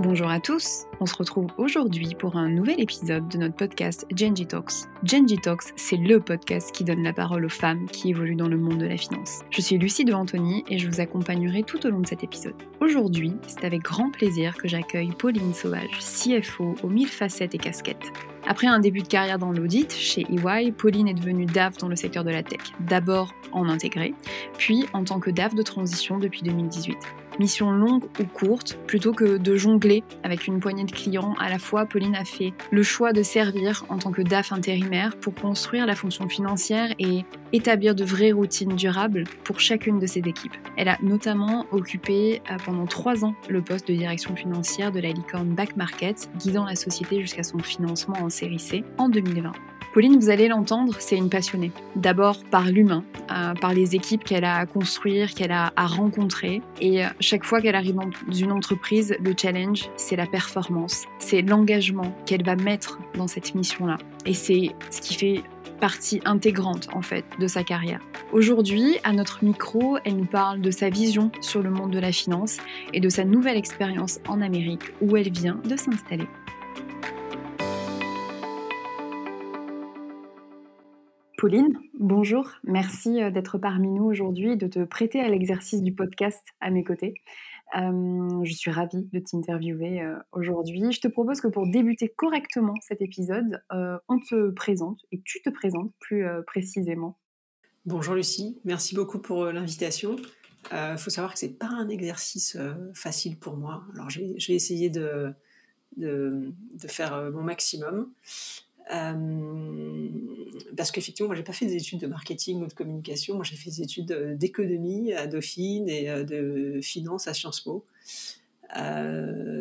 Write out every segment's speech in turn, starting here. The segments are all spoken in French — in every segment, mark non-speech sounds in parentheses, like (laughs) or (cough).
Bonjour à tous, on se retrouve aujourd'hui pour un nouvel épisode de notre podcast Genji Talks. Genji Talks, c'est le podcast qui donne la parole aux femmes qui évoluent dans le monde de la finance. Je suis Lucie de Anthony et je vous accompagnerai tout au long de cet épisode. Aujourd'hui, c'est avec grand plaisir que j'accueille Pauline Sauvage, CFO aux mille facettes et casquettes. Après un début de carrière dans l'audit, chez EY, Pauline est devenue DAF dans le secteur de la tech. D'abord en intégré, puis en tant que DAF de transition depuis 2018 mission longue ou courte, plutôt que de jongler avec une poignée de clients à la fois, Pauline a fait le choix de servir en tant que DAF intérimaire pour construire la fonction financière et établir de vraies routines durables pour chacune de ses équipes. Elle a notamment occupé euh, pendant trois ans le poste de direction financière de la licorne Back Market, guidant la société jusqu'à son financement en série C en 2020. Pauline, vous allez l'entendre, c'est une passionnée. D'abord par l'humain, euh, par les équipes qu'elle a à construire, qu'elle a à rencontrer. Et euh, chaque fois qu'elle arrive dans une entreprise, le challenge, c'est la performance, c'est l'engagement qu'elle va mettre dans cette mission-là. Et c'est ce qui fait partie intégrante en fait de sa carrière. Aujourd'hui, à notre micro, elle nous parle de sa vision sur le monde de la finance et de sa nouvelle expérience en Amérique où elle vient de s'installer. Pauline, bonjour. Merci euh, d'être parmi nous aujourd'hui de te prêter à l'exercice du podcast à mes côtés. Euh, je suis ravie de t'interviewer euh, aujourd'hui. Je te propose que pour débuter correctement cet épisode, on te présente et tu te présentes plus précisément. Bonjour Lucie, merci beaucoup pour l'invitation. Il faut savoir que ce n'est pas un exercice facile pour moi. Alors je vais, essayer de, faire mon maximum. Euh, parce qu'effectivement, moi, j'ai pas fait des études de marketing ou de communication. Moi, j'ai fait des études euh, d'économie à Dauphine et euh, de finance à Sciences Po.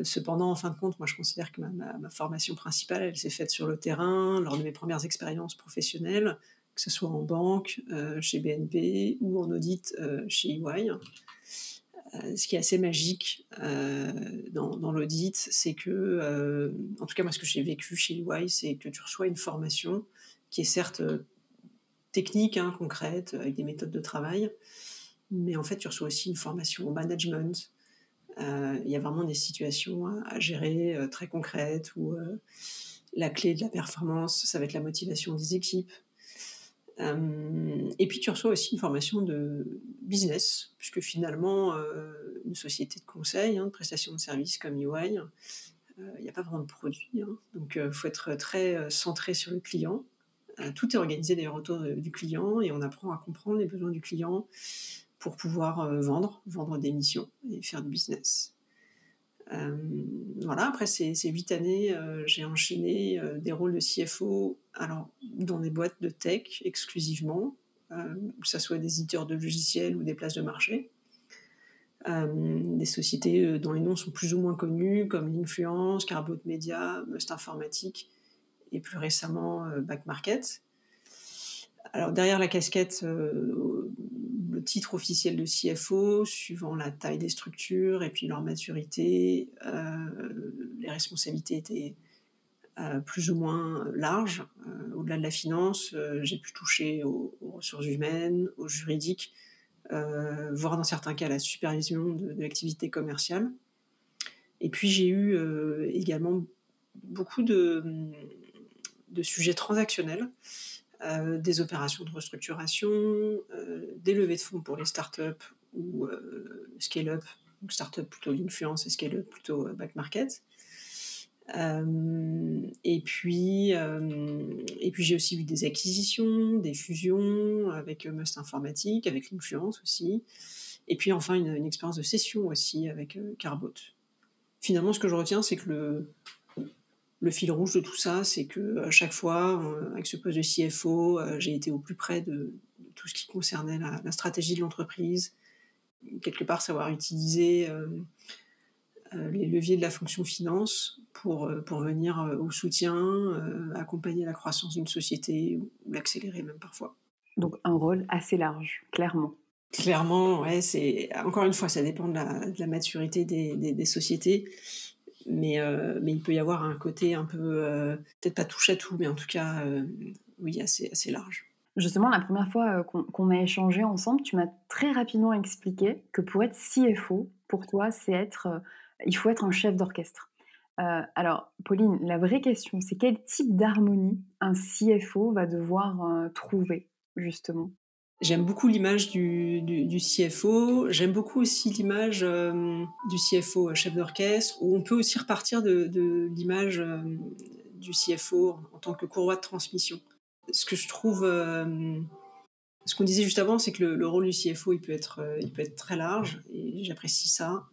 cependant, en fin de compte, moi, je considère que ma, formation principale, elle s'est faite sur le terrain, lors de mes premières expériences professionnelles, que ce soit en banque, chez BNP ou en audit chez EY. Euh, ce qui est assez magique euh, dans, l'audit, c'est que, euh, en tout cas moi ce que j'ai vécu chez EY, c'est que tu reçois une formation qui est certes technique, hein, concrète, avec des méthodes de travail, mais en fait tu reçois aussi une formation au management. Il y a vraiment des situations à, gérer très concrètes où la clé de la performance, ça va être la motivation des équipes, euh, et puis tu reçois aussi une formation de business, puisque finalement, euh, une société de conseil, hein, de prestation de services comme EY, il euh, n'y a pas vraiment de produit. Hein. donc il faut être très centré sur le client. tout est organisé d'ailleurs autour du client et on apprend à comprendre les besoins du client pour pouvoir vendre, vendre des missions et faire du business. Euh, voilà, après ces, huit années, euh, j'ai enchaîné euh, des rôles de CFO dans des boîtes de tech exclusivement, que ce soit des éditeurs de logiciels ou des places de marché. des sociétés dont les noms sont plus ou moins connus, comme l'Influence, Carbot Media, Must Informatique et plus récemment Back Market. Alors derrière la casquette titre officiel de CFO, suivant la taille des structures et puis leur maturité, euh, les responsabilités étaient euh, plus ou moins larges. Euh, au-delà de la finance, j'ai pu toucher aux, ressources humaines, aux juridiques, voire dans certains cas la supervision de, l'activité commerciale. Et puis j'ai eu également beaucoup de sujets transactionnels. Euh, des opérations de restructuration, euh, des levées de fonds pour les startups ou euh, scale-up, donc start-up plutôt l'influence et scale-up plutôt back market. et puis, et puis j'ai aussi eu des acquisitions, des fusions avec Must Informatique, avec l'influence aussi. Et puis enfin une, une expérience de session aussi avec Carbot. Finalement, ce que je retiens, c'est que le, le fil rouge de tout ça, c'est que à chaque fois, euh, avec ce poste de CFO, euh, j'ai été au plus près de, tout ce qui concernait la, stratégie de l'entreprise, quelque part savoir utiliser euh, les leviers de la fonction finance pour, pour venir au soutien, accompagner la croissance d'une société ou l'accélérer même parfois. Donc un rôle assez large, clairement. Clairement, ouais, c'est encore une fois, ça dépend de la, maturité des, des sociétés mais, euh, mais il peut y avoir un côté un peu, euh, peut-être pas touche à tout, mais en tout cas, euh, oui, assez, assez large. Justement, la première fois qu'on a échangé ensemble, tu m'as très rapidement expliqué que pour être CFO, pour toi, c'est être il faut être un chef d'orchestre. Alors, Pauline, la vraie question, c'est quel type d'harmonie un CFO va devoir trouver, justement? J'aime beaucoup l'image du, CFO. J'aime beaucoup aussi l'image euh, du CFO chef d'orchestre, où on peut aussi repartir de, l'image du CFO en tant que courroie de transmission. Ce que je trouve, ce qu'on disait juste avant, c'est que le, rôle du CFO, il peut être, il peut être très large, et j'apprécie ça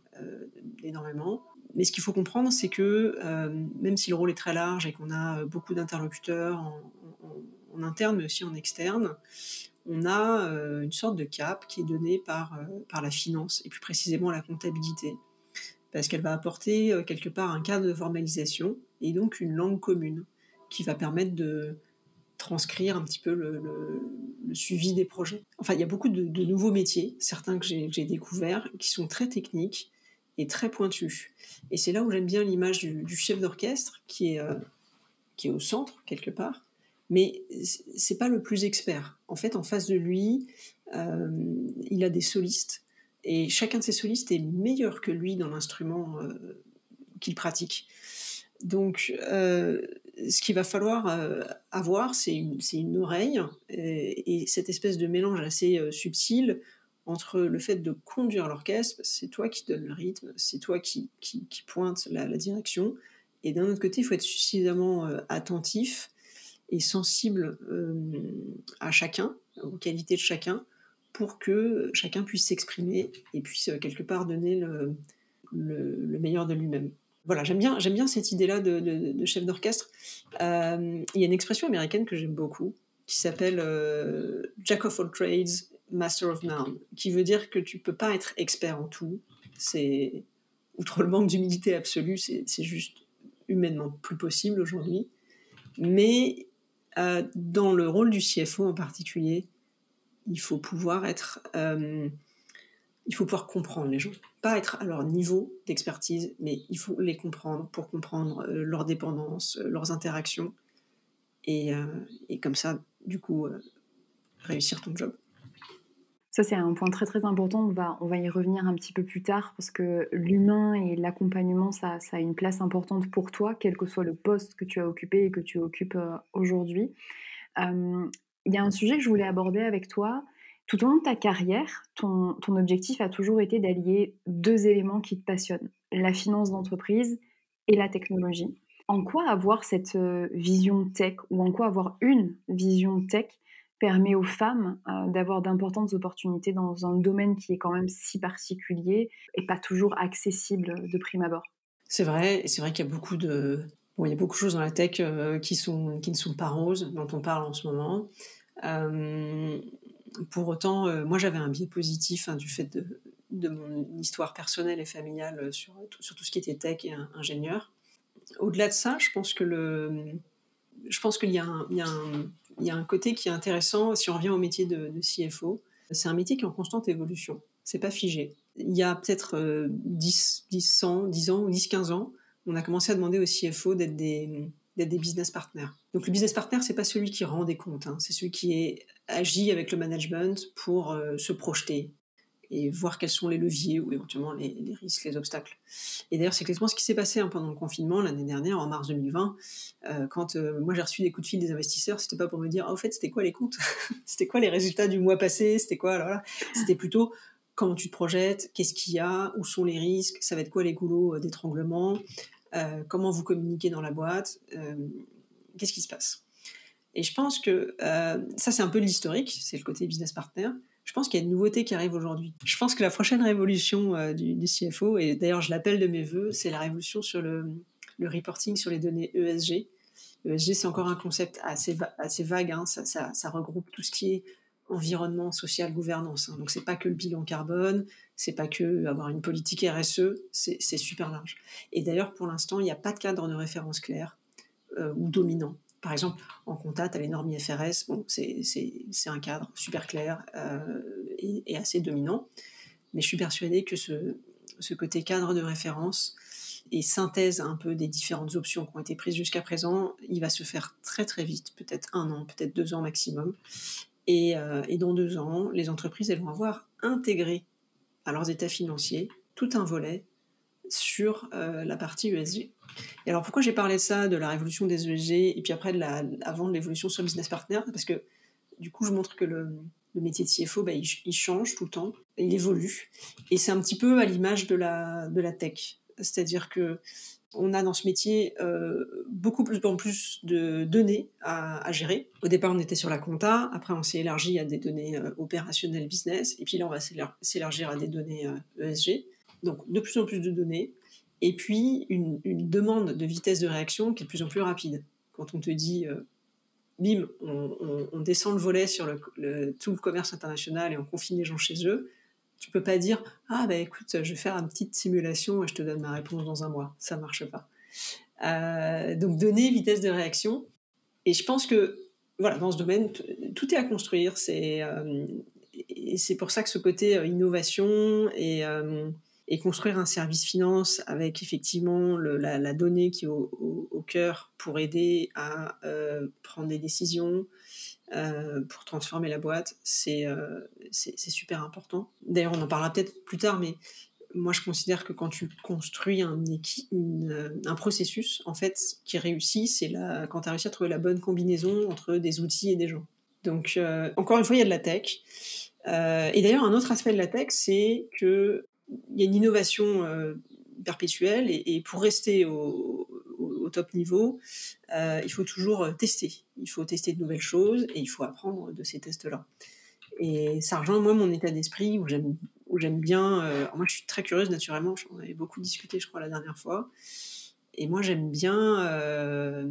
énormément. Mais ce qu'il faut comprendre, c'est que euh, même si le rôle est très large et qu'on a euh, beaucoup d'interlocuteurs en, interne, mais aussi en externe, on a euh, une sorte de cap qui est donné par, par la finance et plus précisément la comptabilité, parce qu'elle va apporter quelque part un cadre de formalisation et donc une langue commune qui va permettre de transcrire un petit peu le, suivi des projets. Enfin, il y a beaucoup de, nouveaux métiers, certains que j'ai découverts, qui sont très techniques est très pointu. Et c'est là où j'aime bien l'image du, chef d'orchestre qui euh, qui est au centre, quelque part, mais c'est pas le plus expert. En fait, en face de lui, euh, il a des solistes, et chacun de ces solistes est meilleur que lui dans l'instrument euh, qu'il pratique. Donc, ce qu'il va falloir avoir, c'est une, oreille, et, et, cette espèce de mélange assez subtil entre le fait de conduire l'orchestre, c'est toi qui donne le rythme, c'est toi qui, pointe la, direction, et d'un autre côté, il faut être suffisamment euh, attentif sensible euh, à chacun, aux qualités de chacun, pour que chacun puisse s'exprimer et puisse euh, quelque part donner le, le, meilleur de lui-même. Voilà, j'aime bien, j'aime bien cette idée-là de, chef d'orchestre. il y a une expression américaine que j'aime beaucoup, qui s'appelle Jack of all trades, Master of None, qui veut dire que tu peux pas être expert en tout. C'est outre le manque d'humilité absolue, c'est juste humainement plus possible aujourd'hui. Mais euh, dans le rôle du CFO en particulier, il faut pouvoir être, euh, il faut pouvoir comprendre les gens, pas être à leur niveau d'expertise, mais il faut les comprendre pour comprendre euh, leurs dépendances, leurs interactions, et, et comme ça, du coup, réussir ton job. Ça, c'est un point très très important. On va, on va y revenir un petit peu plus tard parce que l'humain et l'accompagnement, ça, a une place importante pour toi, quel que soit le poste que tu as occupé et que tu occupes euh, aujourd'hui. Il y a un sujet que je voulais aborder avec toi. Tout au long de ta carrière, ton, ton objectif a toujours été d'allier deux éléments qui te passionnent, la finance d'entreprise et la technologie. En quoi avoir cette euh, vision tech ou en quoi avoir une vision tech permet aux femmes euh, d'avoir d'importantes opportunités dans un domaine qui est quand même si particulier et pas toujours accessible de prime abord. C'est vrai, c'est vrai qu'il y a beaucoup de, bon, il y a beaucoup de choses dans la tech euh, qui, sont, qui ne sont pas roses, dont on parle en ce moment. Euh, pour autant, moi j'avais un biais positif hein, du fait de, de, mon histoire personnelle et familiale sur, sur, tout ce qui était tech et ingénieur. Au-delà de ça, je pense que le, je pense qu'il y a un il y a un côté qui est intéressant si on revient au métier de, CFO. C'est un métier qui est en constante évolution. C'est pas figé. Il y a peut-être 10, 10, 10 ans ou 10, 15 ans, on a commencé à demander aux CFO d'être des, business partners. Donc le business partner, c'est pas celui qui rend des comptes, hein. c'est celui qui agit avec le management pour euh, se projeter, et voir quels sont les leviers ou éventuellement les, risques, les obstacles. Et d'ailleurs, c'est exactement ce qui s'est passé hein, pendant le confinement l'année dernière, en mars 2020, euh, quand euh, moi j'ai reçu des coups de fil des investisseurs, c'était pas pour me dire, ah, au fait, c'était quoi les comptes (laughs) C'était quoi les résultats du mois passé C'était quoi alors C'était plutôt comment tu te projettes, qu'est-ce qu'il y a, où sont les risques, ça va être quoi les goulots euh, d'étranglement, comment vous communiquez dans la boîte, qu'est-ce qui se passe? Et je pense que ça, c'est un peu l'historique, c'est le côté business partner je pense qu'il y a une nouveauté qui arrive aujourd'hui. Je pense que la prochaine révolution euh, du, CFO, et d'ailleurs je l'appelle de mes voeux, c'est la révolution sur le, reporting sur les données ESG. ESG, c'est encore un concept assez, vague, hein. ça, regroupe tout ce qui est environnement, social, gouvernance. Hein. Donc c'est pas que le bilan carbone, c'est pas que avoir une politique RSE, c'est super large. Et d'ailleurs pour l'instant il n'y a pas de cadre de référence clair euh, ou dominant. Par exemple, en compta, tu as les normes IFRS, bon, c'est un cadre super clair euh, et, assez dominant, mais je suis persuadée que ce, côté cadre de référence et synthèse un peu des différentes options qui ont été prises jusqu'à présent, il va se faire très très vite, peut-être un an, peut-être deux ans maximum. Et, euh, dans deux ans, les entreprises elles vont avoir intégré à leurs états financiers tout un volet sur la partie ESG. Et alors pourquoi j'ai parlé de ça, de la révolution des ESG, et puis après de la, avant de l'évolution sur le business partner? Parce que du coup je montre que le, métier de CFO, bah, il, change tout le temps, il évolue. Et c'est un petit peu à l'image de la, de la tech. C'est-à-dire que on a dans ce métier euh, beaucoup plus en plus de données à, gérer. Au départ, on était sur la compta, après on s'est élargi à des données euh, opérationnelles business, et puis là on va s'élargir à des données euh, ESG. Donc de plus en plus de données, et puis une, demande de vitesse de réaction qui est de plus en plus rapide. Quand on te dit euh, bim, on, descend le volet sur tout le commerce international et on confine les gens chez eux, tu peux pas dire ah bah écoute, je vais faire une petite simulation et je te donne ma réponse dans un mois. Ça marche pas. Euh, donc donner vitesse de réaction. Et je pense que voilà, dans ce domaine, tout est à construire. C'est euh, c'est pour ça que ce côté innovation et, et, construire un service finance avec effectivement la, donnée qui est au, cœur pour aider à euh, prendre des décisions, euh, pour transformer la boîte, c'est euh, super important. D'ailleurs, on en parlera peut-être plus tard, mais moi, je considère que quand tu construis un, une, euh, un processus, en fait, qui réussit, c'est quand tu as réussi à trouver la bonne combinaison entre des outils et des gens. Donc, encore une fois, il y a de la tech. Et d'ailleurs, un autre aspect de la tech, c'est qu'il y a une innovation perpétuelle, et, pour rester au, top niveau, euh, il faut toujours tester. Il faut tester de nouvelles choses et il faut apprendre de ces tests-là. Et ça rejoint, moi, mon état d'esprit où j'aime, bien. Euh, moi, je suis très curieuse naturellement. On avait beaucoup discuté, je crois, la dernière fois. Et moi, j'aime bien. Euh,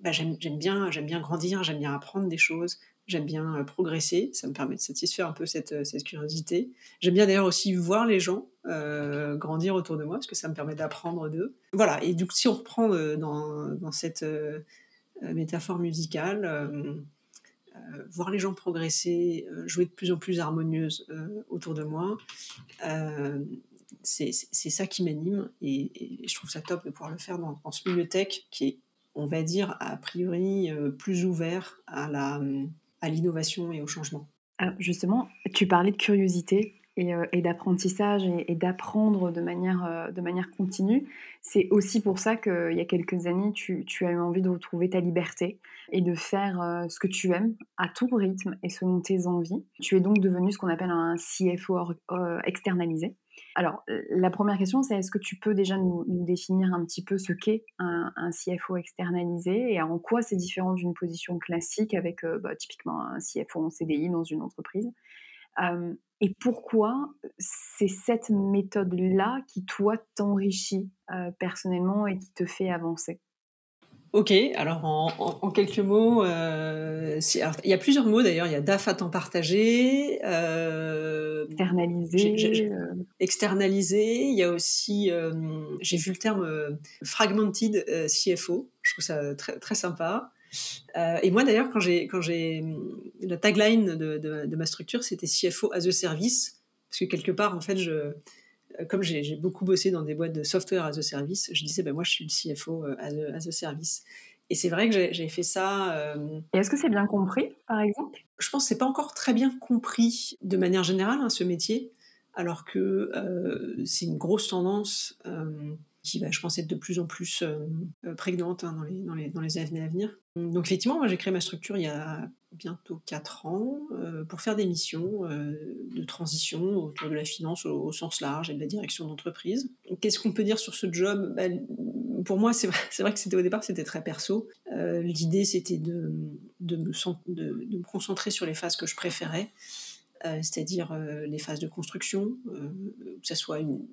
bah, j'aime bien, j'aime bien grandir, j'aime bien apprendre des choses, j'aime bien progresser, ça me permet de satisfaire un peu cette, cette curiosité. J'aime bien d'ailleurs aussi voir les gens euh, grandir autour de moi, parce que ça me permet d'apprendre d'eux. Voilà, et coup, si on reprend euh, dans, cette euh, métaphore musicale, euh, voir les gens progresser, jouer de plus en plus harmonieuse autour de moi, c'est ça qui m'anime, et, je trouve ça top de pouvoir le faire dans, dans ce milieu qui est, on va dire, a priori plus ouvert à la à l'innovation et au changement. Alors justement, tu parlais de curiosité et, euh, d'apprentissage et, d'apprendre de manière, euh, de manière continue. C'est aussi pour ça qu'il y a quelques années, tu, as eu envie de retrouver ta liberté et de faire euh, ce que tu aimes à tout rythme et selon tes envies. Tu es donc devenu ce qu'on appelle un CFO externalisé. Alors, la première question, c'est est-ce que tu peux déjà nous, définir un petit peu ce qu'est un, CFO externalisé et en quoi c'est différent d'une position classique avec euh, bah, typiquement un CFO en CDI dans une entreprise? Euh, Et pourquoi c'est cette méthode-là qui, toi, t'enrichit euh, personnellement et qui te fait avancer? Ok, alors en, en, en quelques mots, euh, alors, il y a plusieurs mots d'ailleurs. Il y a DAF à temps partagé, euh, externalisé, euh... externalisé. Il y a aussi, euh, j'ai vu le terme euh, fragmented CFO. Je trouve ça très très sympa. et moi d'ailleurs, quand j'ai quand j'ai la tagline de, de, de ma structure, c'était CFO as a service, parce que quelque part en fait je comme j'ai beaucoup bossé dans des boîtes de software as a service, je disais, ben moi, je suis le CFO as a, as a service. Et c'est vrai que j'ai fait ça. Euh... Et est-ce que c'est bien compris, par exemple? Je pense que c'est pas encore très bien compris de manière générale, hein, ce métier, alors que euh, c'est une grosse tendance euh, qui va, je pense, être de plus en plus euh, prégnante hein, dans, les, dans, les, dans les années à venir. Donc effectivement, moi j'ai créé ma structure il y a bientôt 4 ans euh, pour faire des missions euh, de transition autour de la finance au, sens large et de la direction d'entreprise. Qu'est-ce qu'on peut dire sur ce job? Ben, Pour moi, c'est vrai, vrai, que c'était au départ c'était très perso. Euh, L'idée c'était de, de, me, de, me concentrer sur les phases que je préférais. Euh, c'est-à-dire euh, les phases de construction, euh, que ce soit une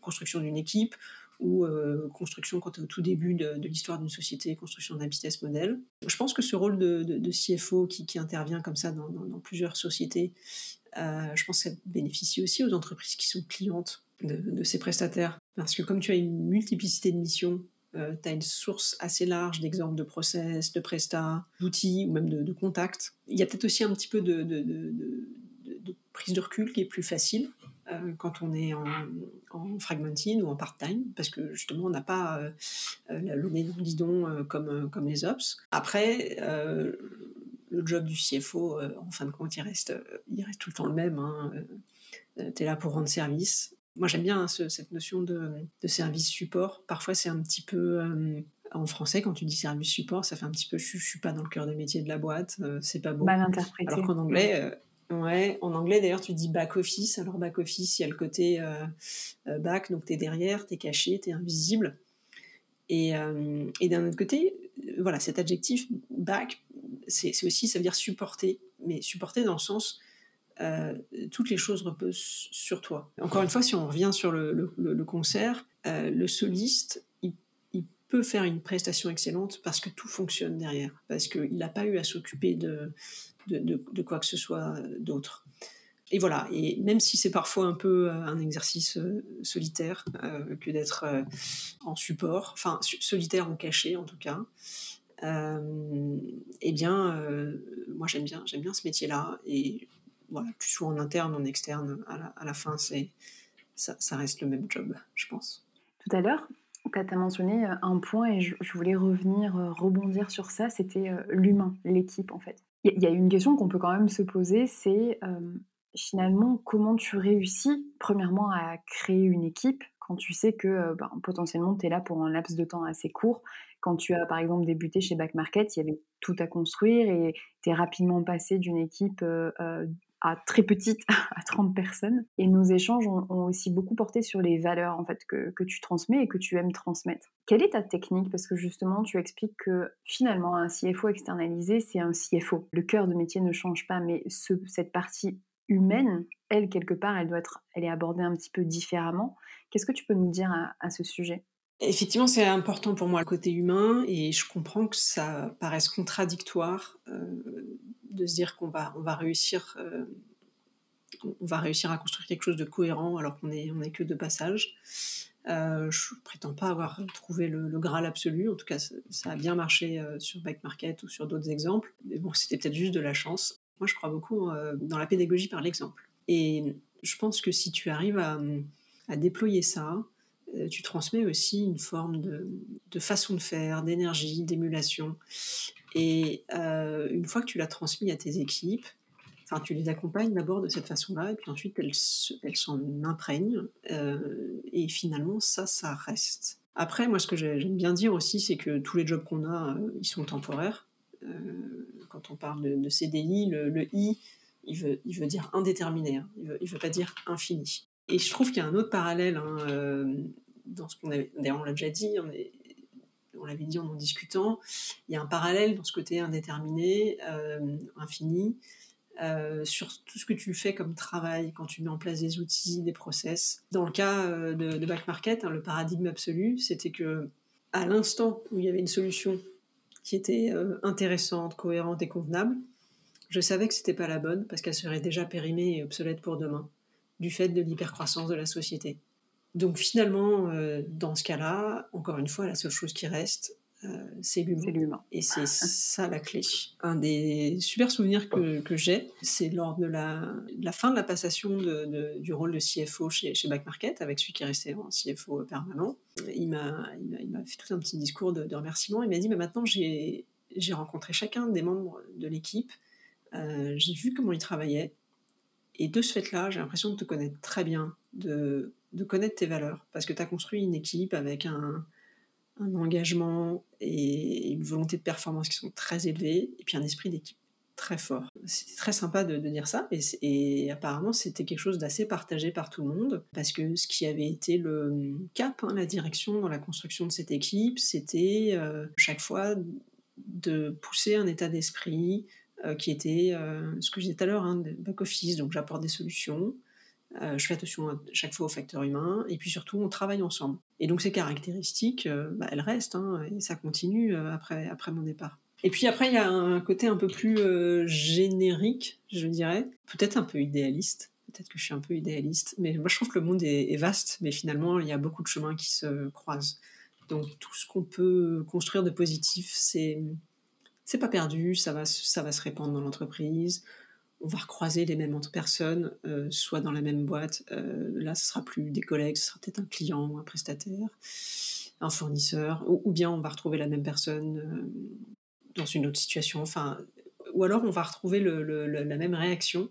construction d'une équipe ou euh, construction quand au tout début de, l'histoire d'une société, construction d'un business model. Je pense que ce rôle de, CFO qui, intervient comme ça dans, plusieurs sociétés, euh, je pense que ça bénéficie aussi aux entreprises qui sont clientes de, ces prestataires. Parce que comme tu as une multiplicité de missions, euh, tu as une source assez large d'exemples de process, de prestats, d'outils ou même de, contacts. Il y a peut-être aussi un petit peu de, prise de recul qui est plus facile quand on est en, en fragmenting ou en part-time, parce que justement on n'a pas euh, le nez dans le guidon euh, comme, comme les ops. Après, euh, le job du CFO, euh, en fin de compte, il reste, il reste tout le temps le même. Hein. tu es là pour rendre service. Moi, j'aime bien hein, cette notion de, service support. Parfois, c'est un petit peu. Euh, en français, quand tu dis service support, ça fait un petit peu je, ne suis pas dans le cœur de métier de la boîte, euh, c'est pas beau. Mal interprété. Alors qu'en anglais, euh, ouais, en anglais d'ailleurs, tu dis back office. Alors back office, il y a le côté back, donc tu es derrière, tu es caché, tu es invisible. Et, et d'un autre côté, voilà, cet adjectif back, c'est aussi, ça veut dire supporter, mais supporter dans le sens euh, toutes les choses reposent sur toi. Encore une fois, si on revient sur le, concert, euh, le soliste, peut faire une prestation excellente parce que tout fonctionne derrière, parce qu'il n'a pas eu à s'occuper de, de, quoi que ce soit d'autre. Et voilà, et même si c'est parfois un peu euh, un exercice solitaire que d'être en support, enfin solitaire ou caché en tout cas, eh bien, moi j'aime bien, j'aime bien ce métier-là et voilà, que tu sois en interne, en externe, à la, fin, c'est, ça, reste le même job, je pense. Tout à l'heure, tu as mentionné euh, un point et je, voulais revenir, euh, rebondir sur ça, c'était euh, l'humain, l'équipe en fait. Il y, a une question qu'on peut quand même se poser, c'est finalement comment tu réussis, premièrement, à créer une équipe quand tu sais que ben, potentiellement tu es là pour un laps de temps assez court. Quand tu as par exemple débuté chez Back Market, il y avait tout à construire et tu es rapidement passé d'une équipe à très petite, (laughs) à 30 personnes. Et nos échanges ont, aussi beaucoup porté sur les valeurs en fait que, que, tu transmets et que tu aimes transmettre. Quelle est ta technique? Parce que justement, tu expliques que finalement, un CFO externalisé, c'est un CFO. Le cœur de métier ne change pas, mais ce, cette partie humaine, elle, quelque part, elle doit être, elle est abordée un petit peu différemment. Qu'est-ce que tu peux nous dire à, ce sujet? Effectivement, c'est important pour moi le côté humain et je comprends que ça paraisse contradictoire euh, de se dire qu'on va, on va réussir, euh, on va réussir à construire quelque chose de cohérent alors qu'on est, on est que de passage. Euh, je prétends pas avoir trouvé le, Graal absolu. En tout cas, ça, a bien marché euh, sur Back Market ou sur d'autres exemples. Mais bon, c'était peut-être juste de la chance. Moi, je crois beaucoup dans la pédagogie par l'exemple. Et je pense que si tu arrives à déployer ça, tu transmets aussi une forme de, façon de faire, d'énergie, d'émulation. Et euh, une fois que tu l'as transmis à tes équipes, enfin, tu les accompagnes d'abord de cette façon-là, et puis ensuite elles, s'en imprègnent, euh, et finalement ça, ça reste. Après, moi, ce que j'aime bien dire aussi, c'est que tous les jobs qu'on a, euh, ils sont temporaires. quand on parle de, CDI, le, I, il veut, il veut dire indéterminé, hein. il, il veut pas dire infini. Et je trouve qu'il y a un autre parallèle hein, dans ce qu'on. D'ailleurs, on l'a déjà dit, on l'avait dit en en discutant, il y a un parallèle dans ce côté indéterminé, euh, infini, euh, sur tout ce que tu fais comme travail quand tu mets en place des outils, des process. Dans le cas euh, de, Back Market, hein, le paradigme absolu, c'était que à l'instant où il y avait une solution qui était intéressante, cohérente et convenable, je savais que c'était pas la bonne parce qu'elle serait déjà périmée et obsolète pour demain, du fait de l'hypercroissance de la société. Donc finalement, euh, dans ce cas-là, encore une fois, la seule chose qui reste, euh, c'est l'humain. Et c'est ça la clé. Un des super souvenirs que, j'ai, c'est lors de la, la, fin de la passation de, du rôle de CFO chez, chez Back Market, avec celui qui est resté en CFO permanent. Il m'a fait tout un petit discours de, remerciement. Il m'a dit, mais maintenant j'ai rencontré chacun des membres de l'équipe, euh, j'ai vu comment ils travaillaient, et de ce fait-là, j'ai l'impression de te connaître très bien, de de connaître tes valeurs, parce que tu as construit une équipe avec un, engagement et une volonté de performance qui sont très élevés, et puis un esprit d'équipe très fort. C'était très sympa de, dire ça, et, apparemment c'était quelque chose d'assez partagé par tout le monde, parce que ce qui avait été le cap, hein, la direction dans la construction de cette équipe, c'était euh, chaque fois de pousser un état d'esprit euh, qui était euh, ce que je disais tout à l'heure, hein, back-office, donc j'apporte des solutions, euh, je fais attention à chaque fois au facteur humain, et puis surtout, on travaille ensemble. Et donc ces caractéristiques, euh, bah, elles restent, hein, et ça continue euh, après, après mon départ. Et puis après, il y a un côté un peu plus générique, je dirais, peut-être un peu idéaliste. Peut-être que je suis un peu idéaliste, mais moi je trouve que le monde est, vaste, mais finalement il y a beaucoup de chemins qui se croisent. Donc tout ce qu'on peut construire de positif, c'est c'est pas perdu, ça va, ça va se répandre dans l'entreprise on va recroiser les mêmes personnes, euh, soit dans la même boîte. Euh, là, ce sera plus des collègues, ce sera peut-être un client un prestataire, un fournisseur, ou, bien on va retrouver la même personne euh, dans une autre situation. Enfin, ou alors on va retrouver la même réaction,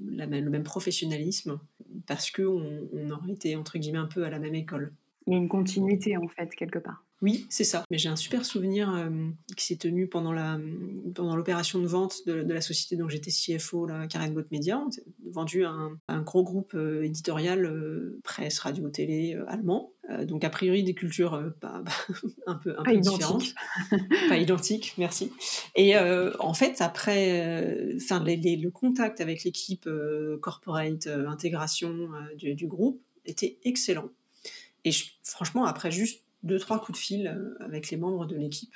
le même professionnalisme, parce qu'on on aurait été, entre guillemets, un peu à la même école. Il y a une continuité, en fait, quelque part. Oui, c'est ça. Mais j'ai un super souvenir euh, qui s'est tenu pendant la pendant l'opération de vente de, la société dont j'étais CFO, la Karen Bot Media. On vendu à un, gros groupe euh, éditorial euh, presse, radio, télé allemand. donc a priori des cultures (laughs) pas, un peu un peu différentes, (laughs) pas identiques. Merci. Et en fait après, enfin le contact avec l'équipe corporate intégration du, du, groupe était excellent. Et franchement après juste deux, trois coups de fil euh, avec les membres de l'équipe.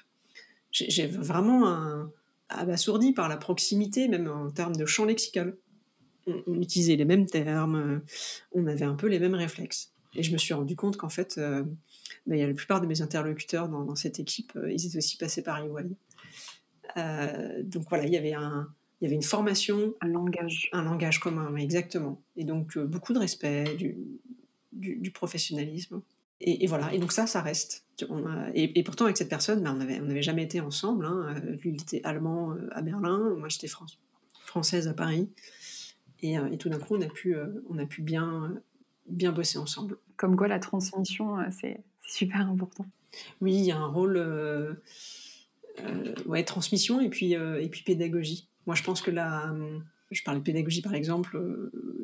J'ai vraiment un, abasourdi par la proximité, même en termes de champ lexical. On, utilisait les mêmes termes, euh, on avait un peu les mêmes réflexes. Et je me suis rendu compte qu'en fait, euh, bah, la plupart de mes interlocuteurs dans, cette équipe, ils étaient aussi passés par EY. donc voilà, il y avait un, il y avait une formation, un langage, un langage commun, exactement. Et donc beaucoup de respect, du, du professionnalisme. Et, voilà, et donc ça, ça reste. et, pourtant, avec cette personne, ben, on n'avait on avait jamais été ensemble. Hein. Euh, lui, il était allemand euh, à Berlin, moi, j'étais française à Paris. Et, euh, et tout d'un coup, on a pu, on a pu bien, bien bosser ensemble. Comme quoi, la transmission, c'est super important. Oui, il y a un rôle ouais, transmission et puis, et puis pédagogie. Moi, je pense que la, je parlais de pédagogie par exemple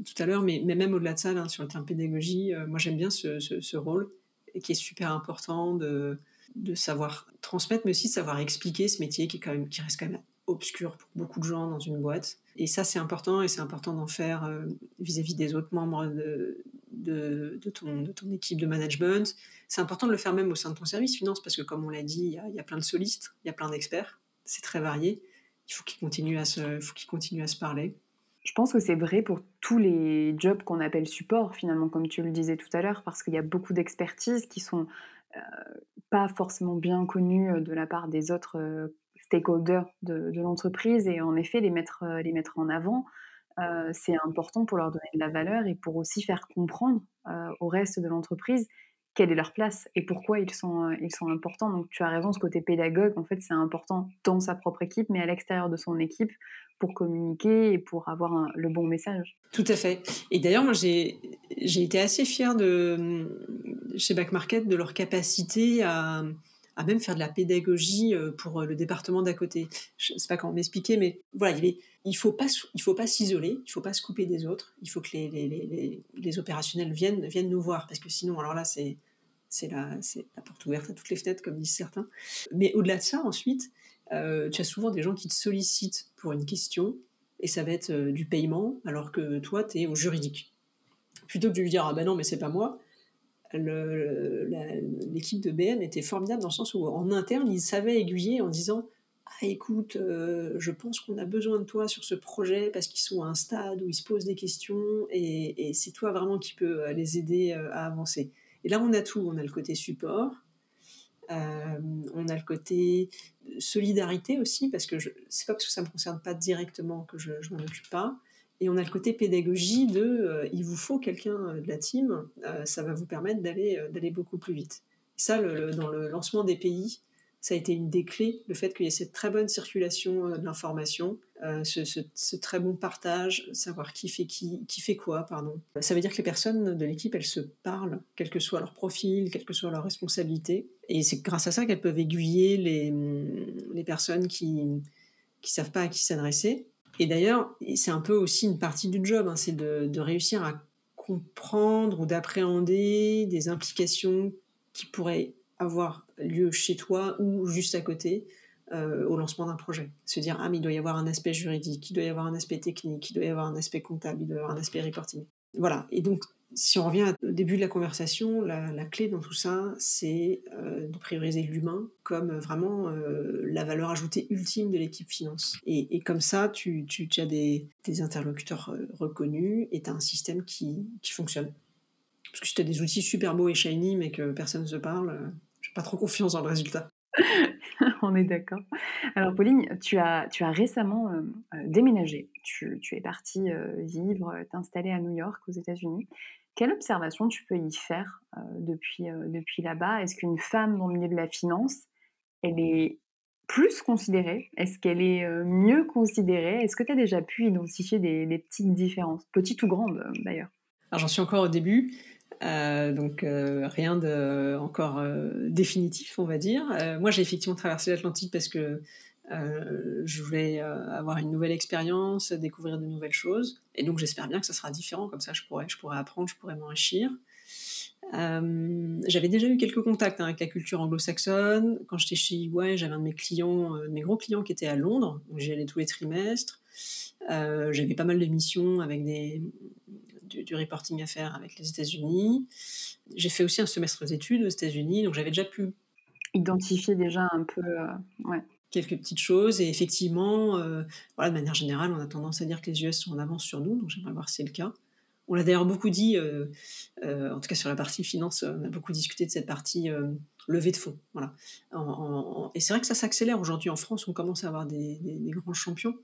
tout à l'heure, mais, mais, même au-delà de ça, sur le terme pédagogie, moi j'aime bien ce, ce, rôle et qui est super important de, de savoir transmettre, mais aussi de savoir expliquer ce métier qui, est quand même, qui reste quand même obscur pour beaucoup de gens dans une boîte. Et ça, c'est important, et c'est important d'en faire euh, vis-à-vis des autres membres de, de, ton, de ton équipe de management. C'est important de le faire même au sein de ton service finance, parce que comme on l'a dit, il y, a, plein de solistes, il y a plein d'experts, c'est très varié. Il faut qu'ils continuent à se, faut qu'ils continuent à se parler. Je pense que c'est vrai pour tous les jobs qu'on appelle support, finalement, comme tu le disais tout à l'heure, parce qu'il y a beaucoup d'expertises qui sont euh, pas forcément bien connues euh, de la part des autres euh, stakeholders de, l'entreprise. Et en effet, les mettre, les mettre en avant, c'est important pour leur donner de la valeur et pour aussi faire comprendre au reste de l'entreprise quelle est leur place et pourquoi ils sont, ils sont importants. Donc tu as raison, ce côté pédagogue, en fait, c'est important dans sa propre équipe, mais à l'extérieur de son équipe pour communiquer et pour avoir le bon message. Tout à fait. Et d'ailleurs, moi, j'ai été assez fière de, chez Back Market de leur capacité à, à même faire de la pédagogie euh, pour le département d'à côté. Je ne sais pas comment m'expliquer, mais voilà, il ne faut pas, s'isoler, il ne faut pas se couper des autres, il faut que les, les, les, les opérationnels viennent, viennent nous voir, parce que sinon, alors là, c'est c'est la, la porte ouverte à toutes les fenêtres, comme disent certains. Mais au-delà de ça, ensuite, euh, tu as souvent des gens qui te sollicitent pour une question, et ça va être euh, du paiement, alors que toi, tu es au juridique. Plutôt que de lui dire, ah ben non, mais c'est pas moi, l'équipe de BM était formidable dans le sens où, en interne, ils savaient aiguiller en disant, ah écoute, euh, je pense qu'on a besoin de toi sur ce projet parce qu'ils sont à un stade où ils se posent des questions, et, et c'est toi vraiment qui peux les aider à avancer. Et là, on a tout. On a le côté support, euh, on a le côté solidarité aussi, parce que c'est pas parce que ça me concerne pas directement que je, m'en occupe pas. Et on a le côté pédagogie de euh, il vous faut quelqu'un de la team, euh, ça va vous permettre d'aller beaucoup plus vite. ça, dans le lancement des pays, ça a été une des clés, le fait qu'il y ait cette très bonne circulation de l'information, ce, très bon partage, savoir qui fait qui, qui fait quoi, pardon. Ça veut dire que les personnes de l'équipe, elles se parlent, quel que soit leur profil, quelle que soit leur responsabilité. Et c'est grâce à ça qu'elles peuvent aiguiller les, les personnes qui ne savent pas à qui s'adresser. Et d'ailleurs, c'est un peu aussi une partie du job, hein, c'est de réussir à comprendre ou d'appréhender des implications qui pourraient avoir lieu chez toi ou juste à côté euh, au lancement d'un projet. Se dire, ah, mais il doit y avoir un aspect juridique, il doit y avoir un aspect technique, il doit y avoir un aspect comptable, il doit y avoir un aspect reporting. Voilà. Et donc, si on revient au début de la conversation, la, clé dans tout ça, c'est euh, de prioriser l'humain comme vraiment euh, la valeur ajoutée ultime de l'équipe finance. Et, comme ça, tu, as des, des, interlocuteurs reconnus et tu as un système qui, qui fonctionne. Parce que si tu as des outils super beaux et shiny mais que personne ne se parle, j'ai pas trop confiance dans le résultat. (laughs) On est d'accord. Alors Pauline, tu as, tu récemment euh, euh, déménagé. Tu, es partie euh, vivre, t'installer à New York, aux États-Unis. Quelle observation tu peux y faire depuis, depuis là-bas? Est-ce qu'une femme dans le milieu de la finance, elle est plus considérée? Est-ce qu'elle est mieux considérée? Est-ce que tu as déjà pu identifier des, des petites différences, petites ou grandes d'ailleurs? Alors j'en suis encore au début, donc rien de encore définitif, on va dire. moi, j'ai effectivement traversé l'Atlantique parce que je voulais avoir une nouvelle expérience, découvrir de nouvelles choses, et donc j'espère bien que ça sera différent. Comme ça, je pourrais, je pourrais apprendre, je pourrais m'enrichir. Euh, j'avais déjà eu quelques contacts hein, avec la culture anglo-saxonne. Quand j'étais chez EY, j'avais un de mes clients, euh, mes gros clients qui était à Londres, où j'y allais tous les trimestres. Euh, j'avais pas mal de missions avec des, du, reporting à faire avec les États-Unis. J'ai fait aussi un semestre d'études aux États-Unis, donc j'avais déjà pu identifier déjà un peu ouais. quelques petites choses. Et effectivement, voilà, de manière générale, on a tendance à dire que les US sont en avance sur nous, donc j'aimerais voir si c'est le cas. On l'a d'ailleurs beaucoup dit, euh, euh, en tout cas sur la partie finance, on a beaucoup discuté de cette partie euh, levée de fonds. Voilà. et c'est vrai que ça s'accélère aujourd'hui en France, on commence à avoir des, grands champions.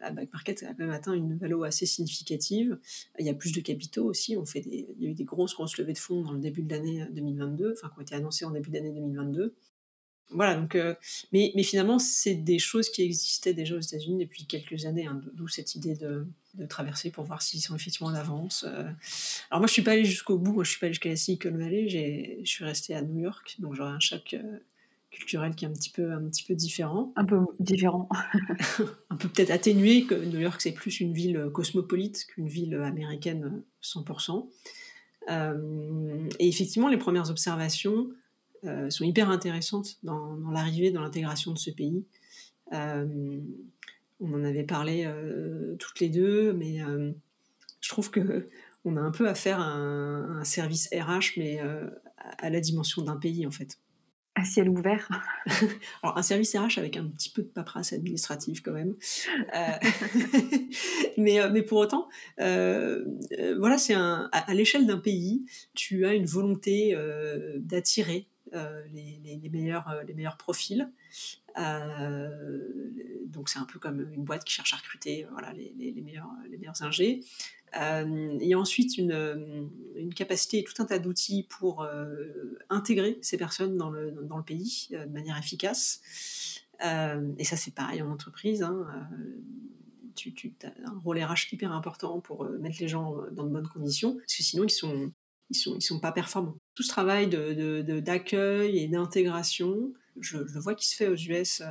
La back market a quand même atteint une valeur assez significative. Il y a plus de capitaux aussi. On fait il y a eu des grosses, grosses levées de fonds dans le début de l'année 2022, enfin qui ont été annoncées en début d'année 2022. Voilà, donc, mais, mais, finalement, c'est des choses qui existaient déjà aux États-Unis depuis quelques années, hein, d'où cette idée de, traverser pour voir s'ils sont effectivement en avance. Euh. Alors moi, je suis pas allée jusqu'au bout, moi je suis pas allée jusqu'à la Silicon Valley, je suis restée à New York, donc j'aurais un choc euh, culturel qui est un petit peu, un petit peu différent. Un peu différent. (laughs) (laughs) un peu peut-être atténué, que New York c'est plus une ville cosmopolite qu'une ville américaine 100%. Euh, et effectivement, les premières observations sont hyper intéressantes dans, l'arrivée, dans l'intégration de ce pays. On en avait parlé euh, toutes les deux, mais euh, je trouve que on a un peu à faire un, un service RH, mais euh, à la dimension d'un pays en fait. Ciel ouvert. (laughs) Alors un service RH avec un petit peu de paperasse administrative quand même. (laughs) mais, mais pour autant, voilà, c'est à, l'échelle d'un pays, tu as une volonté d'attirer les, les, meilleurs, les meilleurs profils. Euh, donc c'est un peu comme une boîte qui cherche à recruter voilà, les, les, meilleurs, les meilleurs ingés. Euh, il y a ensuite une, une, capacité et tout un tas d'outils pour euh, intégrer ces personnes dans le, dans le pays de manière efficace. et ça, c'est pareil en entreprise. Hein, tu, tu as un rôle RH hyper important pour mettre les gens dans de bonnes conditions, parce que sinon, ils sont, ils sont, sont pas performants. Tout ce travail d'accueil et d'intégration, je, le vois qui se fait aux US euh,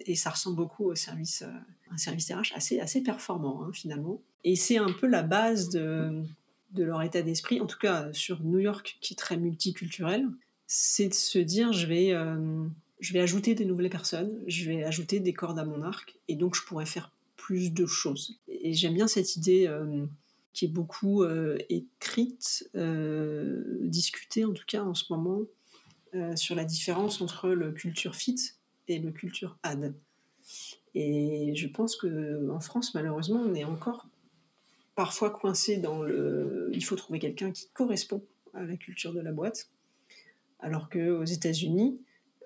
et ça ressemble beaucoup au service, euh, un service RH assez, assez performant hein, finalement. Et c'est un peu la base de, de leur état d'esprit, en tout cas sur New York qui est très multiculturel, c'est de se dire je vais, euh, je vais ajouter des nouvelles personnes, je vais ajouter des cordes à mon arc et donc je pourrais faire plus de choses. Et j'aime bien cette idée qui est beaucoup écrite, discutée en tout cas en ce moment, euh, sur la différence entre le culture fit et le culture ad. Et je pense que en France, malheureusement, on est encore parfois coincé dans le. Il faut trouver quelqu'un qui correspond à la culture de la boîte, alors qu'aux États-Unis,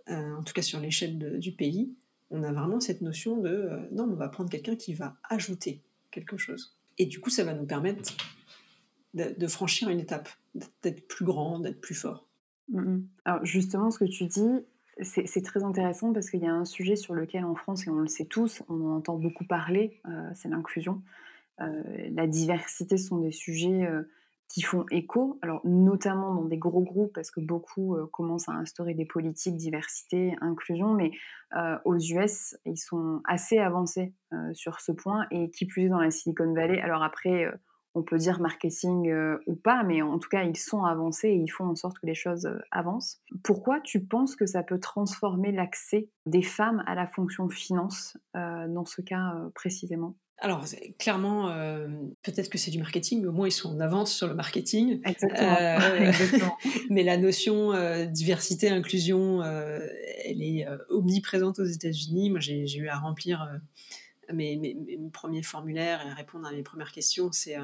euh, en tout cas sur l'échelle du pays, on a vraiment cette notion de euh, non, on va prendre quelqu'un qui va ajouter quelque chose. Et du coup, ça va nous permettre de franchir une étape, d'être plus grand, d'être plus fort. Mmh Alors justement, ce que tu dis, c'est très intéressant parce qu'il y a un sujet sur lequel en France, et on le sait tous, on en entend beaucoup parler, euh, c'est l'inclusion. Euh, la diversité sont des sujets euh, qui font écho, alors notamment dans des gros groupes parce que beaucoup commencent à instaurer des politiques diversité, inclusion, mais aux US, ils sont assez avancés sur ce point et qui plus est dans la Silicon Valley. Alors après, on peut dire marketing euh, ou pas, mais en tout cas, ils sont avancés et ils font en sorte que les choses euh, avancent. Pourquoi tu penses que ça peut transformer l'accès des femmes à la fonction finance euh, dans ce cas précisément? Alors, clairement, peut-être que c'est du marketing, mais au moins ils sont en avance sur le marketing. Exactement. (laughs) mais la notion diversité, inclusion, elle est omniprésente aux États-Unis. Moi, j'ai eu à remplir mes, mes, premiers formulaires et répondre à mes premières questions, c'est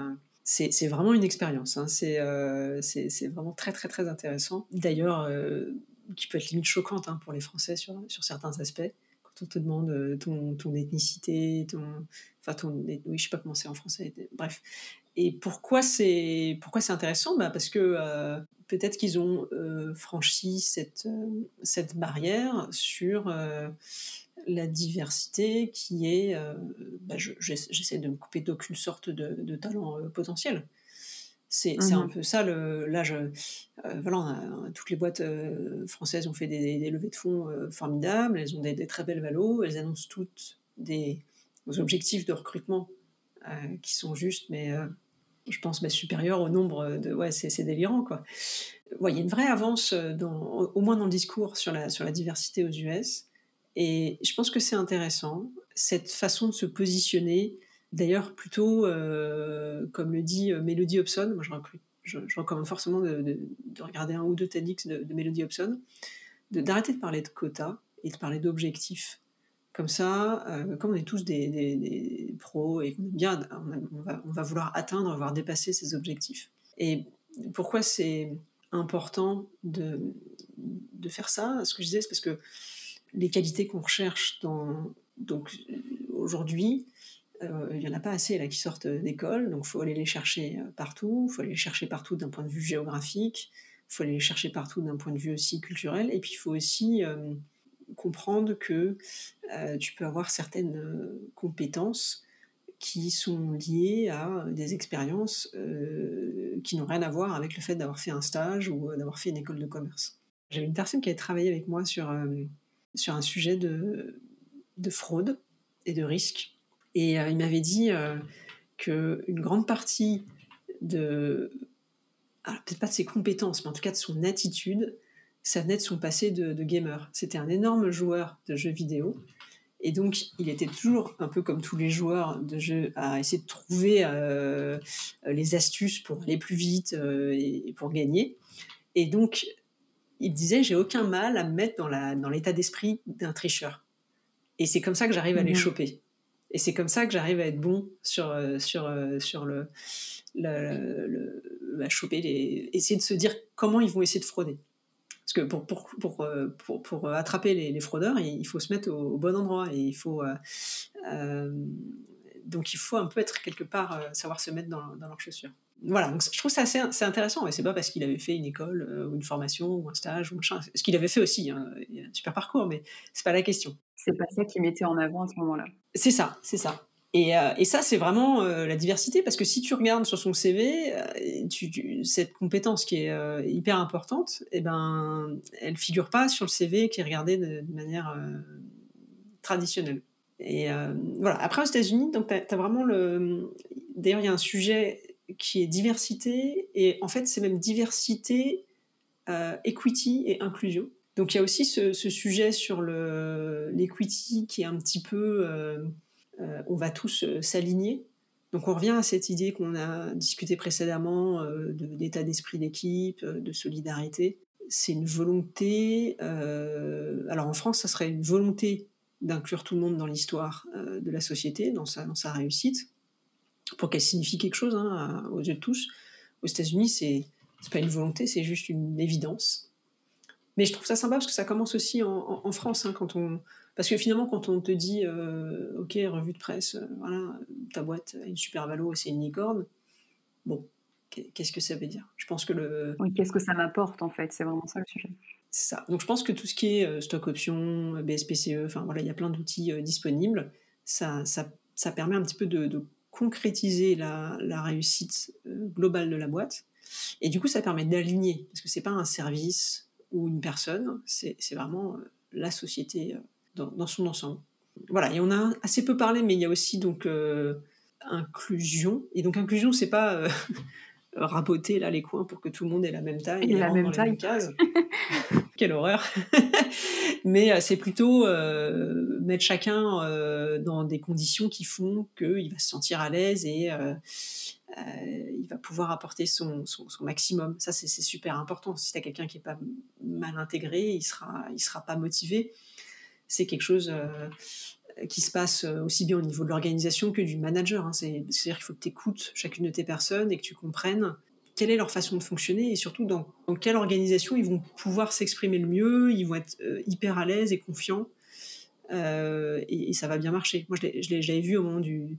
c'est vraiment une expérience. Hein. Euh, c'est vraiment très, très, très intéressant. D'ailleurs, euh, qui peut être limite choquante hein, pour les Français sur, sur certains aspects. Quand on te demande euh, ton, ton ethnicité, ton. Enfin. Oui, je sais pas comment c'est en français. Bref. Et pourquoi c'est pourquoi c'est intéressant? Bah Parce que peut-être qu'ils ont franchi cette, cette barrière sur la diversité qui est, euh, bah, j'essaie de me couper d'aucune sorte de, talent euh, potentiel. C'est Mmh un peu ça. Le, là, je, voilà, toutes les boîtes françaises ont fait des, levées de fonds formidables. Elles ont des, des, très belles valos. Elles annoncent toutes des, objectifs de recrutement qui sont justes, mais je pense bah, supérieurs au nombre de. Ouais, c'est délirant, quoi. Il y a une vraie avance, dans, au moins dans le discours, sur la, sur la diversité aux US. Et je pense que c'est intéressant, cette façon de se positionner. D'ailleurs, plutôt, euh, comme le dit euh, Melody Hobson, moi je, je, recommande forcément de, regarder un ou deux TEDx de, de Melody Hobson, d'arrêter de, parler de quotas et de parler d'objectifs. Comme ça, euh, comme on est tous des, pros et qu'on aime bien, on, va, vouloir atteindre, voire dépasser ces objectifs. Et pourquoi c'est important de, faire ça? Ce que je disais, c'est parce que les qualités qu'on recherche dans, donc aujourd'hui, euh, il n'y en a pas assez là qui sortent d'école, donc il faut aller les chercher euh, partout, il faut aller les chercher partout d'un point de vue géographique, il faut aller les chercher partout d'un point de vue aussi culturel, et puis il faut aussi comprendre que tu peux avoir certaines compétences qui sont liées à des expériences qui n'ont rien à voir avec le fait d'avoir fait un stage ou d'avoir fait une école de commerce. J'avais une personne qui avait travaillé avec moi sur sur un sujet de, de fraude et de risque. Et euh, il m'avait dit euh, qu'une grande partie de, peut-être pas de ses compétences, mais en tout cas de son attitude, ça venait de son passé de, gamer. C'était un énorme joueur de jeux vidéo. Et donc, il était toujours un peu comme tous les joueurs de jeux à essayer de trouver euh, les astuces pour aller plus vite et pour gagner. Et donc, il disait j'ai aucun mal à me mettre dans, la, dans l'état d'esprit d'un tricheur. Et c'est comme ça que j'arrive à les mhm. choper. Et c'est comme ça que j'arrive à être bon sur, euh, sur, euh, sur le, le, à choper les, essayer de se dire comment ils vont essayer de frauder. Parce que pour, pour, pour, euh, pour, pour attraper les, fraudeurs, il faut se mettre au, bon endroit et il faut donc il faut un peu être quelque part savoir se mettre dans, dans leurs chaussures voilà, donc je trouve ça assez, assez intéressant. Et c'est pas parce qu'il avait fait une école euh, ou une formation ou un stage ou machin. Ce qu'il avait fait aussi, hein, il a un super parcours, mais c'est pas la question. C'est pas ça qu'il mettait en avant à ce moment-là. C'est ça, c'est ça. Et, euh, et ça, c'est vraiment euh, la diversité, parce que si tu regardes sur son CV, tu, cette compétence qui est hyper importante, eh ben, elle figure pas sur le CV qui est regardé de, manière traditionnelle. Et voilà. Après, aux États-Unis, tu as, vraiment le. D'ailleurs, il y a un sujet qui est diversité, et en fait c'est même diversité, euh, equity et inclusion. Donc il y a aussi ce, sujet sur l'equity qui est un petit peu, euh, euh, on va tous s'aligner. Donc on revient à cette idée qu'on a discuté précédemment d'état d'esprit d'équipe, de solidarité. C'est une volonté, alors en France ça serait une volonté d'inclure tout le monde dans l'histoire de la société, dans sa, réussite pour qu'elle signifie quelque chose hein, aux yeux de tous. Aux États-Unis, c'est pas une volonté, c'est juste une évidence. Mais je trouve ça sympa parce que ça commence aussi en, France, hein, quand on, parce que finalement, quand on te dit, euh, ok, revue de presse, euh, voilà, ta boîte a une super valo, c'est une licorne, bon, qu'est-ce que ça veut dire? Je pense que le. Oui, qu'est-ce que ça m'apporte en fait? C'est vraiment ça le sujet. C'est ça. Donc je pense que tout ce qui est euh, stock option, BSPCE, enfin voilà, il y a plein d'outils disponibles. Ça, ça, ça, permet un petit peu de, de concrétiser la, réussite euh, globale de la boîte. Et du coup, ça permet d'aligner, parce que c'est pas un service ou une personne, c'est vraiment euh, la société euh, dans, son ensemble. Voilà, et on a assez peu parlé, mais il y a aussi donc inclusion. Et donc inclusion, c'est pas (laughs) raboter là les coins pour que tout le monde ait la même taille et la même taille. (laughs) Quelle horreur (laughs) Mais euh, c'est plutôt euh, mettre chacun euh, dans des conditions qui font qu'il va se sentir à l'aise et il va pouvoir apporter son, maximum. Ça, c'est super important. Si tu as quelqu'un qui est pas mal intégré, il sera, il sera pas motivé. C'est quelque chose qui se passe aussi bien au niveau de l'organisation que du manager. Hein. C'est-à-dire qu'il faut que tu écoutes chacune de tes personnes et que tu comprennes quelle est leur façon de fonctionner et surtout dans, quelle organisation ils vont pouvoir s'exprimer le mieux, ils vont être euh, hyper à l'aise et confiants euh, et, ça va bien marcher. Moi, je l'avais vu au moment du,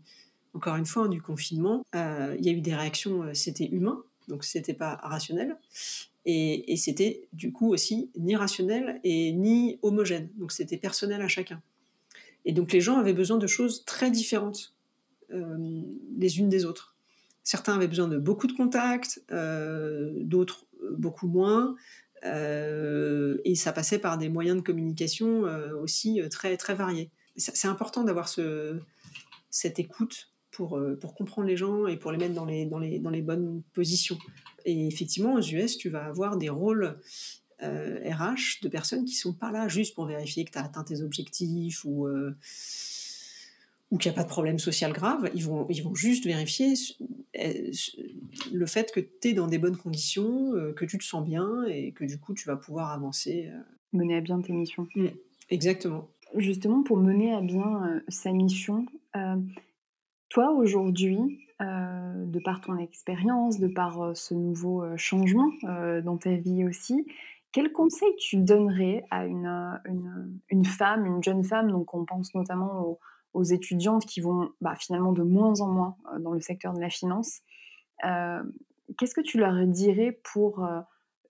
encore une fois, du confinement. Euh, il y a eu des réactions, c'était humain, donc c'était pas rationnel. Et, c'était du coup aussi ni rationnel et ni homogène, donc c'était personnel à chacun. Et donc les gens avaient besoin de choses très différentes les unes des autres Certains avaient besoin de beaucoup de contacts, d'autres beaucoup moins. et ça passait par des moyens de communication aussi très, très variés. C'est important d'avoir ce, cette écoute pour, pour comprendre les gens et pour les mettre dans les, dans les, dans les bonnes positions. Et effectivement, aux US, tu vas avoir des rôles RH de personnes qui sont pas là juste pour vérifier que tu as atteint tes objectifs ou ou qu'il n'y a pas de problème social grave, ils vont, ils vont juste vérifier le fait que tu es dans des bonnes conditions, euh, que tu te sens bien et que du coup tu vas pouvoir avancer. Euh. Mener à bien tes missions. Mmh, exactement. Justement, pour mener à bien euh, sa mission, toi aujourd'hui, de par ton expérience, de par ce nouveau changement dans ta vie aussi, quel conseil tu donnerais à une, une, femme, une jeune femme, donc on pense notamment aux étudiantes qui vont bah, finalement de moins en moins euh, dans le secteur de la finance. Euh, qu'est-ce que tu leur dirais pour euh,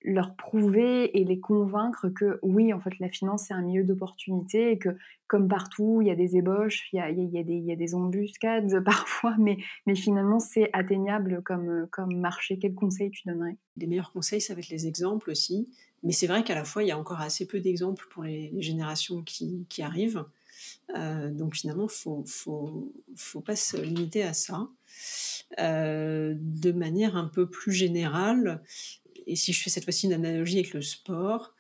leur prouver et les convaincre que oui, en fait, la finance, c'est un milieu d'opportunité et que, comme partout, il y a des ébauches, il y a, il y a, des, il y a des embuscades (laughs) parfois, mais, mais finalement, c'est atteignable comme, comme marché. Quel conseil tu donnerais? Les meilleurs conseils, ça va être les exemples aussi. Mais c'est vrai qu'à la fois, il y a encore assez peu d'exemples pour les, générations qui, qui arrivent. Euh, donc finalement, faut, faut, faut pas se limiter à ça. Euh, de manière un peu plus générale, et si je fais cette fois-ci une analogie avec le sport,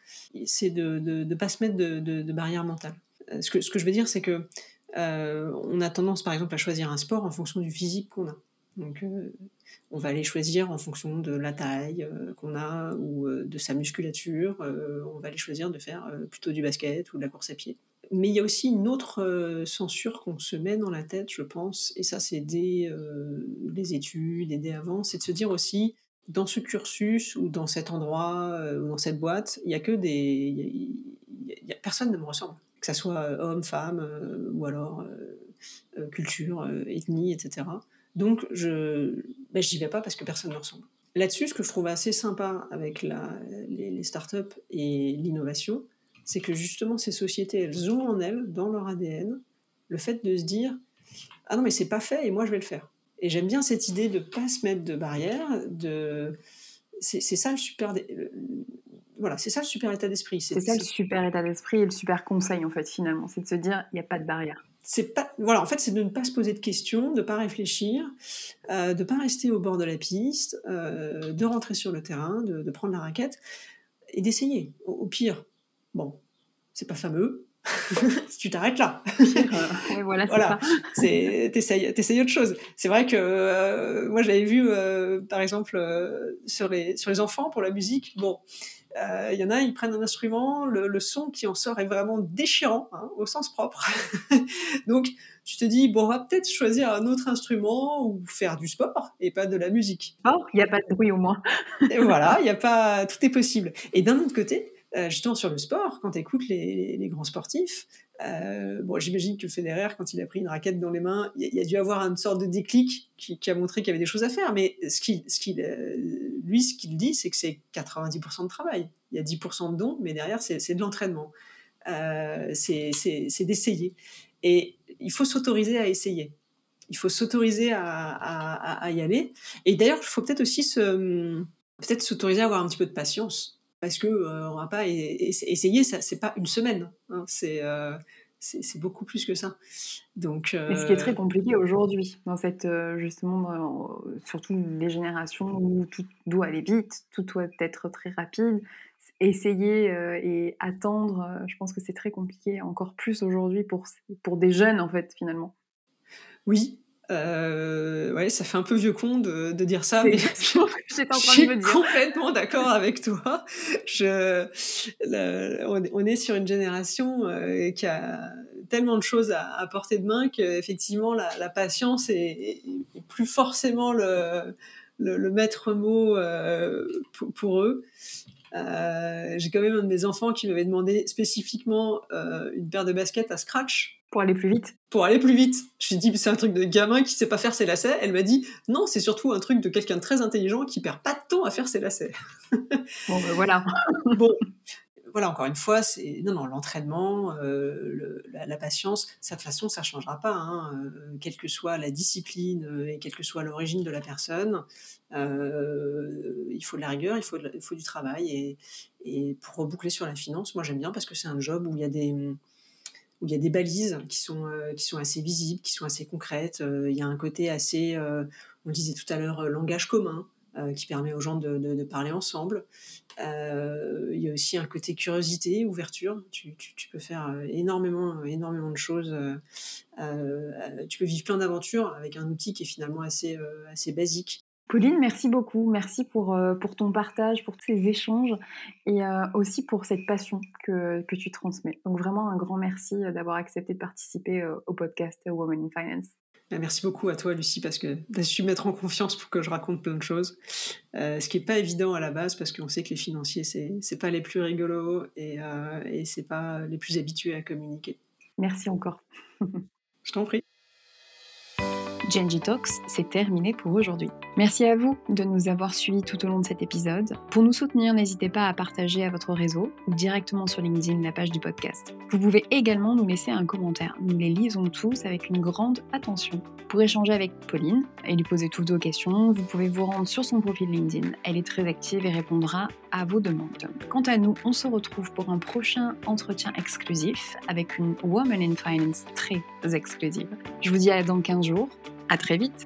c'est de ne pas se mettre de, barrière mentale. Euh, ce que, je veux dire, c'est que on a tendance, par exemple, à choisir un sport en fonction du physique qu'on a. Donc, on va aller choisir en fonction de la taille qu'on a ou de sa musculature. on va aller choisir de faire plutôt du basket ou de la course à pied. Mais il y a aussi une autre euh, censure qu'on se met dans la tête, je pense, et ça c'est dès euh, les études et dès avant, c'est de se dire aussi, dans ce cursus ou dans cet endroit euh, ou dans cette boîte, il y a que des... Personne ne me ressemble, que ce soit homme, femme, ou alors culture, ethnie, etc. Donc je ben, j'y vais pas parce que personne ne me ressemble. Là-dessus, ce que je trouve assez sympa avec les, les startups et l'innovation, c'est que justement ces sociétés, elles ont en elles, dans leur ADN, le fait de se dire ah non mais c'est pas fait et moi je vais le faire. Et j'aime bien cette idée de pas se mettre de barrière, de c'est ça le super voilà c'est ça le super état d'esprit. C'est ça le super état d'esprit et le super conseil en fait finalement, c'est de se dire il n'y a pas de barrière. C'est pas voilà en fait c'est de ne pas se poser de questions, de pas réfléchir, euh, de pas rester au bord de la piste, euh, de rentrer sur le terrain, de, prendre la raquette et d'essayer. au pire, Bon, c'est pas fameux. (laughs) tu t'arrêtes là. (laughs) Euh, voilà, voilà. c'est (laughs) t'essayes, autre chose. C'est vrai que euh, moi j'avais vu euh, par exemple sur les sur les enfants pour la musique. Bon, il y en a, ils prennent un instrument, le, son qui en sort est vraiment déchirant hein, au sens propre. Donc tu te dis bon, on va peut-être choisir un autre instrument ou faire du sport et pas de la musique. Oh, il n'y a pas de bruit au moins. et voilà, il y a pas, tout est possible. Et d'un autre côté, euh, justement sur le sport, quand tu écoutes les, grands sportifs, euh, bon, j'imagine que Federer, quand il a pris une raquette dans les mains, il y, a dû avoir une sorte de déclic qui, a montré qu'il y avait des choses à faire. Mais ce qui, ce qui, euh, lui, ce qu'il dit, c'est que c'est 90% de travail. Il y a 10% de dons, mais derrière, c'est de l'entraînement. c'est d'essayer. Et il faut s'autoriser à essayer. Il faut s'autoriser à, y aller. Et d'ailleurs, il faut peut-être aussi peut-être s'autoriser à avoir un petit peu de patience parce que euh, on va pas essayer ça c'est pas une semaine hein, euh, c'est beaucoup plus que ça. Donc ce qui est très euh, compliqué aujourd'hui dans cette justement surtout les générations où tout doit aller vite tout doit être très rapide essayer et attendre je pense que c'est très compliqué encore plus aujourd'hui pour pour des jeunes en fait finalement. Oui euh, ouais, ça fait un peu vieux con de, de dire ça, mais je suis complètement d'accord avec toi. Je, on, est sur une génération euh, qui a tellement de choses à, à porter de main qu'effectivement la, la patience est, est, plus forcément le, le, le maître mot euh, pour, pour, eux. Euh, j'ai quand même un de mes enfants qui m'avait demandé spécifiquement euh, une paire de baskets à scratch pour aller plus vite. Pour aller plus vite. Je lui ai dit, c'est un truc de gamin qui sait pas faire ses lacets. Elle m'a dit, non, c'est surtout un truc de quelqu'un de très intelligent qui perd pas de temps à faire ses lacets. Bon, ben voilà. (laughs) bon, voilà, encore une fois, c'est non, non, l'entraînement, euh, la, patience, ça de toute façon, ça ne changera pas, hein, euh, quelle que soit la discipline euh, et quelle que soit l'origine de la personne. il faut de la rigueur, il faut, il faut du travail. Et, et, pour reboucler sur la finance, moi j'aime bien parce que c'est un job où il y a des, où il y a des balises qui sont, qui sont assez visibles, qui sont assez concrètes. il y a un côté assez, on le disait tout à l'heure, langage commun. Euh, qui permet aux gens de, parler ensemble. Euh, il y a aussi un côté curiosité, ouverture. Tu, peux faire euh, énormément, énormément de choses. tu peux vivre plein d'aventures avec un outil qui est finalement assez, assez basique. Pauline, merci beaucoup. Merci pour, pour ton partage, pour tous ces échanges et aussi pour cette passion que, que, tu transmets. Donc vraiment un grand merci d'avoir accepté de participer au podcast Women in Finance. Bah, merci beaucoup à toi, Lucie, parce que tu as su mettre en confiance pour que je raconte plein de choses. Euh, ce qui n'est pas évident à la base, parce qu'on sait que les financiers, c'est n'est pas les plus rigolos et, euh, et c'est pas les plus habitués à communiquer. Merci encore. je t'en prie. Genji Talks, c'est terminé pour aujourd'hui. Merci à vous de nous avoir suivis tout au long de cet épisode. Pour nous soutenir, n'hésitez pas à partager à votre réseau ou directement sur LinkedIn la page du podcast. Vous pouvez également nous laisser un commentaire. Nous les lisons tous avec une grande attention. Pour échanger avec Pauline et lui poser toutes vos questions, vous pouvez vous rendre sur son profil LinkedIn. Elle est très active et répondra à vos demandes. Quant à nous, on se retrouve pour un prochain entretien exclusif avec une Woman in Finance très exclusive. Je vous dis à dans 15 jours. À très vite